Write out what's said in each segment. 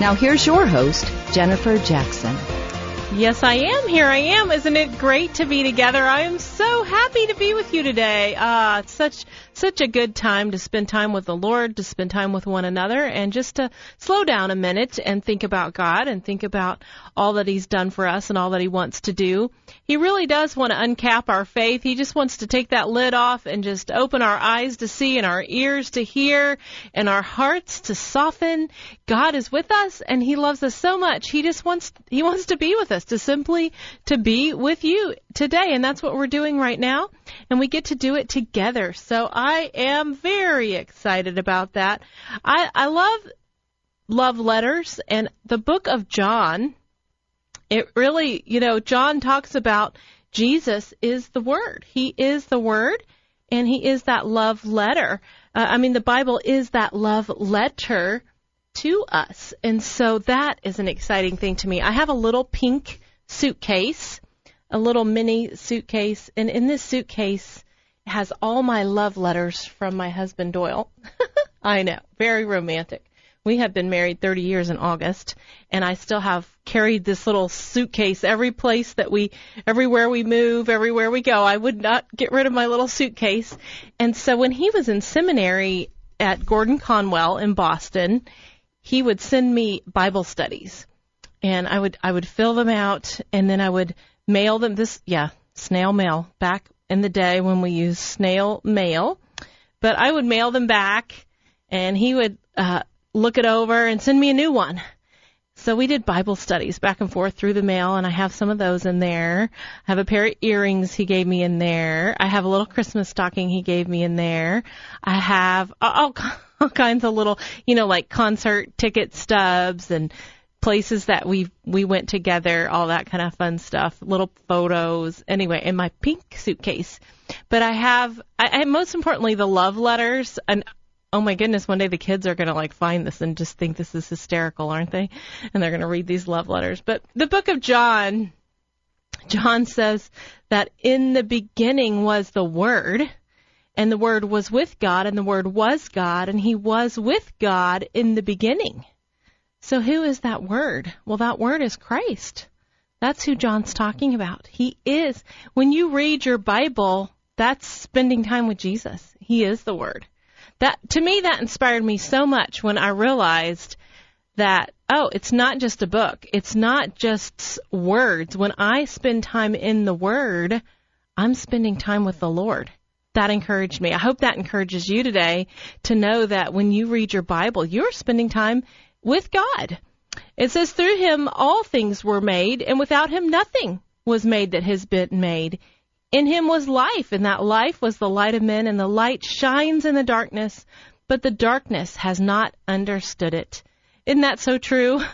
Now here's your host, Jennifer Jackson. Yes, I am. Here I am. Isn't it great to be together? I am so happy to be with you today. Uh, such such a good time to spend time with the Lord, to spend time with one another, and just to slow down a minute and think about God and think about all that He's done for us and all that He wants to do. He really does want to uncap our faith. He just wants to take that lid off and just open our eyes to see and our ears to hear and our hearts to soften. God is with us and He loves us so much. He just wants He wants to be with us, to simply to be with you today, and that's what we're doing right now. And we get to do it together. So I am very excited about that. I, I love love letters and the book of John. It really, you know, John talks about Jesus is the Word. He is the Word, and He is that love letter. Uh, I mean, the Bible is that love letter to us. And so that is an exciting thing to me. I have a little pink suitcase, a little mini suitcase, and in this suitcase has all my love letters from my husband Doyle. I know, very romantic. We have been married 30 years in August, and I still have carried this little suitcase every place that we, everywhere we move, everywhere we go. I would not get rid of my little suitcase. And so when he was in seminary at Gordon Conwell in Boston, he would send me Bible studies, and I would I would fill them out, and then I would mail them. This yeah, snail mail back in the day when we used snail mail, but I would mail them back, and he would uh, look it over and send me a new one. So we did Bible studies back and forth through the mail, and I have some of those in there. I have a pair of earrings he gave me in there. I have a little Christmas stocking he gave me in there. I have all, all kinds of little, you know, like concert ticket stubs and places that we we went together, all that kind of fun stuff, little photos. Anyway, in my pink suitcase. But I have, I, I most importantly, the love letters, and oh my goodness, one day the kids are to like find this and just think this is hysterical, aren't they? And they're to read these love letters. But the book of John, John says that in the beginning was the Word, and the Word was with God, and the Word was God, and He was with God in the beginning. So who is that Word? Well, that Word is Christ. That's who John's talking about. He is. When you read your Bible, that's spending time with Jesus. He is the Word that to me that inspired me so much when I realized that oh, it's not just a book. It's not just words. When I spend time in the word, I'm spending time with the Lord. That encouraged me. I hope that encourages you today to know that when you read your Bible, you're spending time with God. It says through him all things were made and without him nothing was made that has been made. In him was life, and that life was the light of men, and the light shines in the darkness, but the darkness has not understood it. Isn't that so true?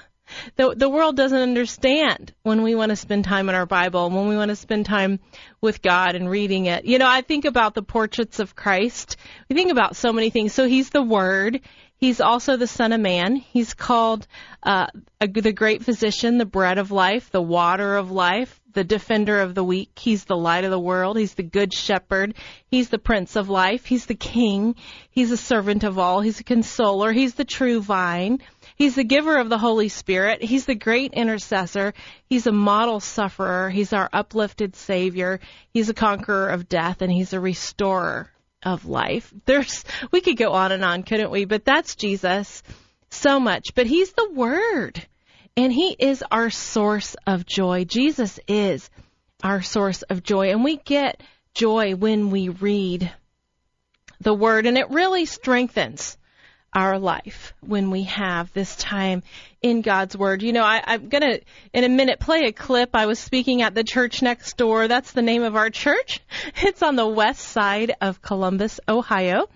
The, the world doesn't understand when we want to spend time in our Bible, when we want to spend time with God and reading it. You know, I think about the portraits of Christ. We think about so many things. So he's the Word. He's also the Son of Man. He's called uh, a, the Great Physician, the Bread of Life, the Water of Life, the defender of the weak. He's the light of the world. He's the good shepherd. He's the prince of life. He's the king. He's a servant of all. He's a consoler. He's the true vine. He's the giver of the Holy Spirit. He's the great intercessor. He's a model sufferer. He's our uplifted savior. He's a conqueror of death and he's a restorer of life. There's, we could go on and on, couldn't we? But that's Jesus. so much. But He's the Word. And He is our source of joy. Jesus is our source of joy. And we get joy when we read the Word. And it really strengthens our life when we have this time in God's Word. You know, I, I'm going to, in a minute, play a clip. I was speaking at the church next door. That's the name of our church. It's on the west side of Columbus, Ohio.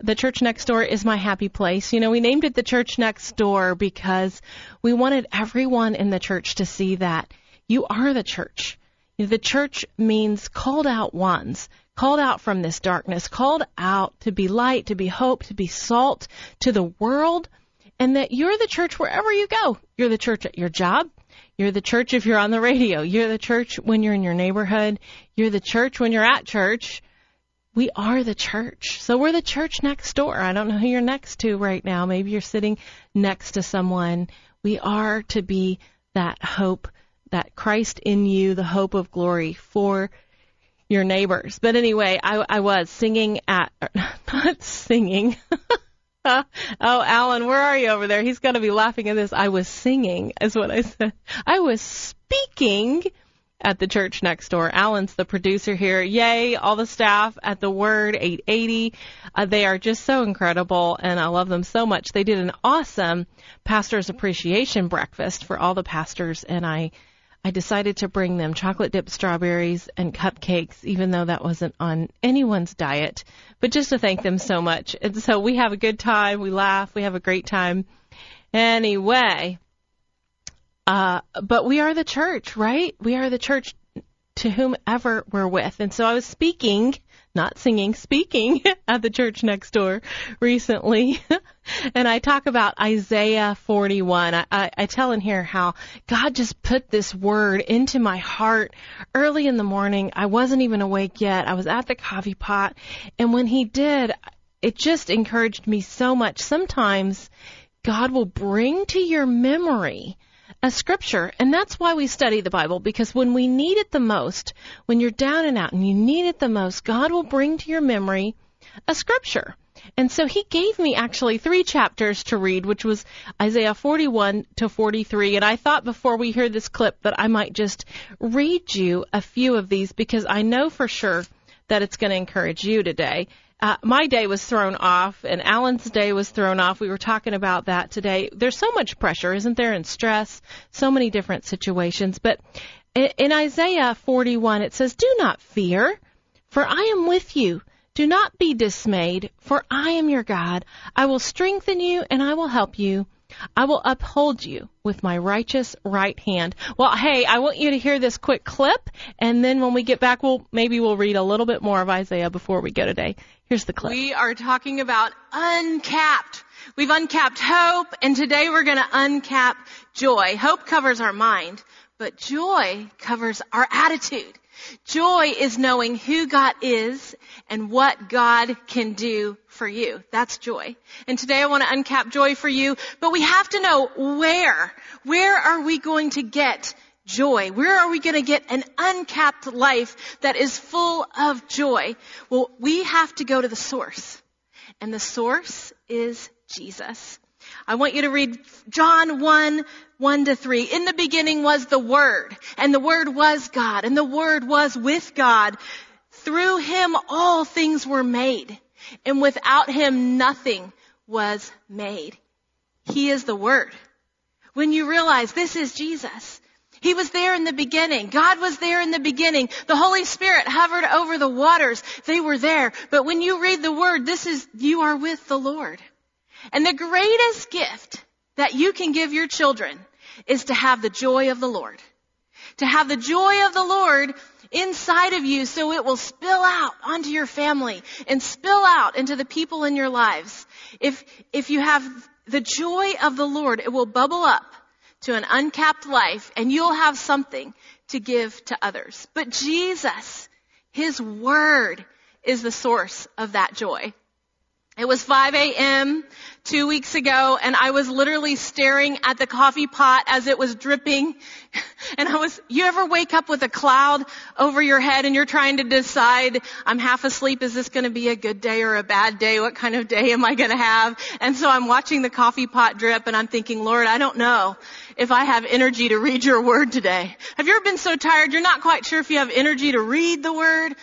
The church next door is my happy place. You know, we named it the church next door because we wanted everyone in the church to see that you are the church. The church means called out ones called out from this darkness, called out to be light, to be hope, to be salt to the world, and that you're the church wherever you go. You're the church at your job. You're the church if you're on the radio. You're the church when you're in your neighborhood. You're the church when you're at church. We are the church. So we're the church next door. I don't know who you're next to right now. Maybe you're sitting next to someone. We are to be that hope, that Christ in you, the hope of glory for your neighbors. But anyway, I, I was singing at, not singing. oh, Alan, where are you over there? He's going to be laughing at this. I was singing, is what I said. I was speaking at the church next door. Alan's the producer here. Yay, all the staff at the Word 880. Uh, they are just so incredible, and I love them so much. They did an awesome pastor's appreciation breakfast for all the pastors, and I I decided to bring them chocolate dipped strawberries and cupcakes, even though that wasn't on anyone's diet, but just to thank them so much. And so we have a good time, we laugh, we have a great time. Anyway, uh, but we are the church, right? We are the church to whomever we're with. And so I was speaking not singing, speaking at the church next door recently. and I talk about Isaiah 41. I, I, I tell in here how God just put this word into my heart early in the morning. I wasn't even awake yet. I was at the coffee pot. And when He did, it just encouraged me so much. Sometimes God will bring to your memory a scripture. And that's why we study the Bible, because when we need it the most, when you're down and out and you need it the most, God will bring to your memory a scripture. And so he gave me actually three chapters to read, which was Isaiah 41 to 43. And I thought before we hear this clip that I might just read you a few of these because I know for sure that it's going to encourage you today uh, my day was thrown off and Alan's day was thrown off. We were talking about that today. There's so much pressure, isn't there, and stress, so many different situations. But in, in Isaiah 41, it says, Do not fear, for I am with you. Do not be dismayed, for I am your God. I will strengthen you and I will help you. I will uphold you with my righteous right hand. Well, hey, I want you to hear this quick clip, and then when we get back, we'll maybe we'll read a little bit more of Isaiah before we go today. Here's the clip. We are talking about uncapped. We've uncapped hope, and today we're going to uncap joy. Hope covers our mind, but joy covers our attitude. Joy is knowing who God is and what God can do for you. That's joy. And today I want to uncap joy for you, but we have to know where. Where are we going to get joy? Where are we going to get an uncapped life that is full of joy? Well, we have to go to the source. And the source is Jesus. I want you to read John 1, 1 to 3. In the beginning was the Word, and the Word was God, and the Word was with God. Through Him all things were made, and without Him nothing was made. He is the Word. When you realize this is Jesus, he was there in the beginning. God was there in the beginning. The Holy Spirit hovered over the waters. They were there. But when you read the Word, this is, you are with the Lord. And the greatest gift that you can give your children is to have the joy of the Lord. To have the joy of the Lord inside of you so it will spill out onto your family and spill out into the people in your lives. If, if you have the joy of the Lord, it will bubble up to an uncapped life and you'll have something to give to others. But Jesus, His Word is the source of that joy. It was 5 a.m. two weeks ago and I was literally staring at the coffee pot as it was dripping And I was, you ever wake up with a cloud over your head and you're trying to decide, I'm half asleep, is this going to be a good day or a bad day? What kind of day am I going to have? And so I'm watching the coffee pot drip and I'm thinking, Lord, I don't know if I have energy to read your word today. Have you ever been so tired you're not quite sure if you have energy to read the word?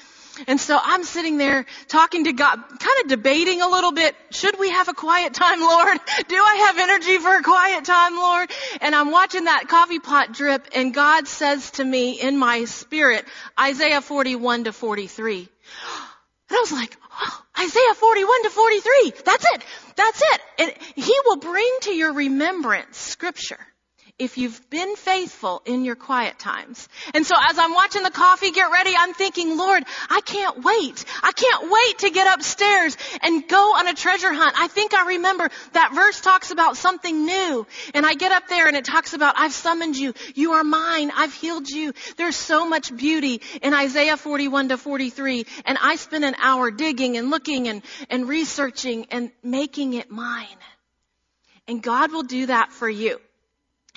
And so I'm sitting there talking to God, kind of debating a little bit. Should we have a quiet time, Lord? Do I have energy for a quiet time, Lord? And I'm watching that coffee pot drip and God says to me in my spirit, Isaiah 41 to 43. And I was like, oh, Isaiah 41 to 43. That's it. That's it. And he will bring to your remembrance scripture if you've been faithful in your quiet times. And so as I'm watching the coffee get ready, I'm thinking, Lord, I can't wait. I can't wait to get upstairs and go on a treasure hunt. I think I remember that verse talks about something new. And I get up there and it talks about, I've summoned you. You are mine. I've healed you. There's so much beauty in Isaiah 41 to 43. And I spend an hour digging and looking and, and researching and making it mine. And God will do that for you.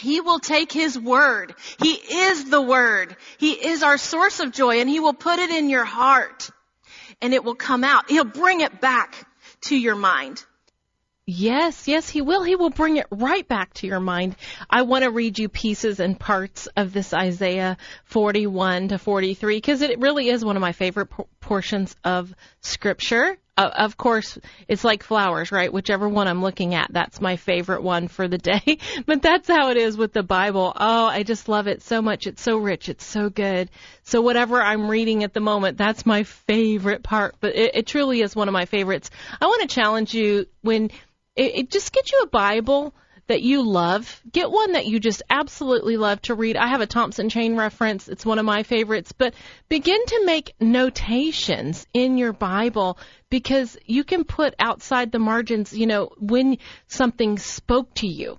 He will take His Word. He is the Word. He is our source of joy and He will put it in your heart and it will come out. He'll bring it back to your mind. Yes, yes, he will. He will bring it right back to your mind. I want to read you pieces and parts of this Isaiah 41 to 43 because it really is one of my favorite portions of scripture. Uh, of course, it's like flowers, right? Whichever one I'm looking at, that's my favorite one for the day. but that's how it is with the Bible. Oh, I just love it so much. It's so rich. It's so good. So whatever I'm reading at the moment, that's my favorite part. But it, it truly is one of my favorites. I want to challenge you when it, it just get you a Bible that you love. Get one that you just absolutely love to read. I have a Thompson Chain reference. It's one of my favorites. But begin to make notations in your Bible because you can put outside the margins, you know, when something spoke to you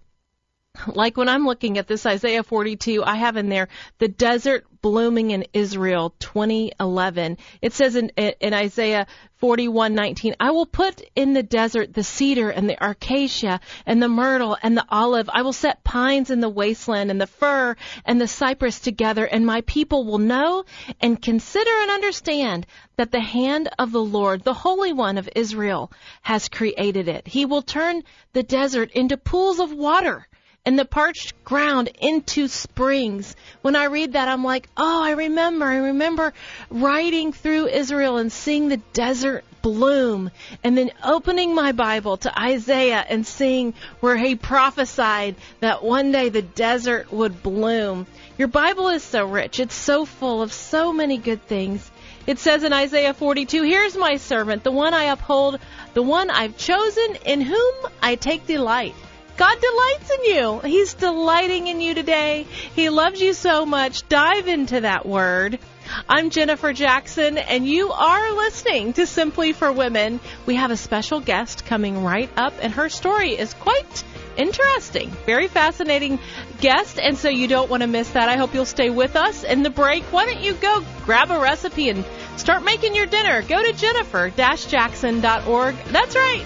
like when I'm looking at this Isaiah 42, I have in there the desert blooming in Israel 2011. It says in, in Isaiah 41:19, I will put in the desert the cedar and the acacia and the myrtle and the olive. I will set pines in the wasteland and the fir and the cypress together, and my people will know and consider and understand that the hand of the Lord, the Holy One of Israel, has created it. He will turn the desert into pools of water and the parched ground into springs. When I read that, I'm like, oh, I remember. I remember riding through Israel and seeing the desert bloom, and then opening my Bible to Isaiah and seeing where he prophesied that one day the desert would bloom. Your Bible is so rich. It's so full of so many good things. It says in Isaiah 42, Here's my servant, the one I uphold, the one I've chosen, in whom I take delight. God delights in you. He's delighting in you today. He loves you so much. Dive into that word. I'm Jennifer Jackson, and you are listening to Simply for Women. We have a special guest coming right up, and her story is quite interesting. Very fascinating guest, and so you don't want to miss that. I hope you'll stay with us. In the break, why don't you go grab a recipe and start making your dinner? Go to jennifer-jackson.org. That's right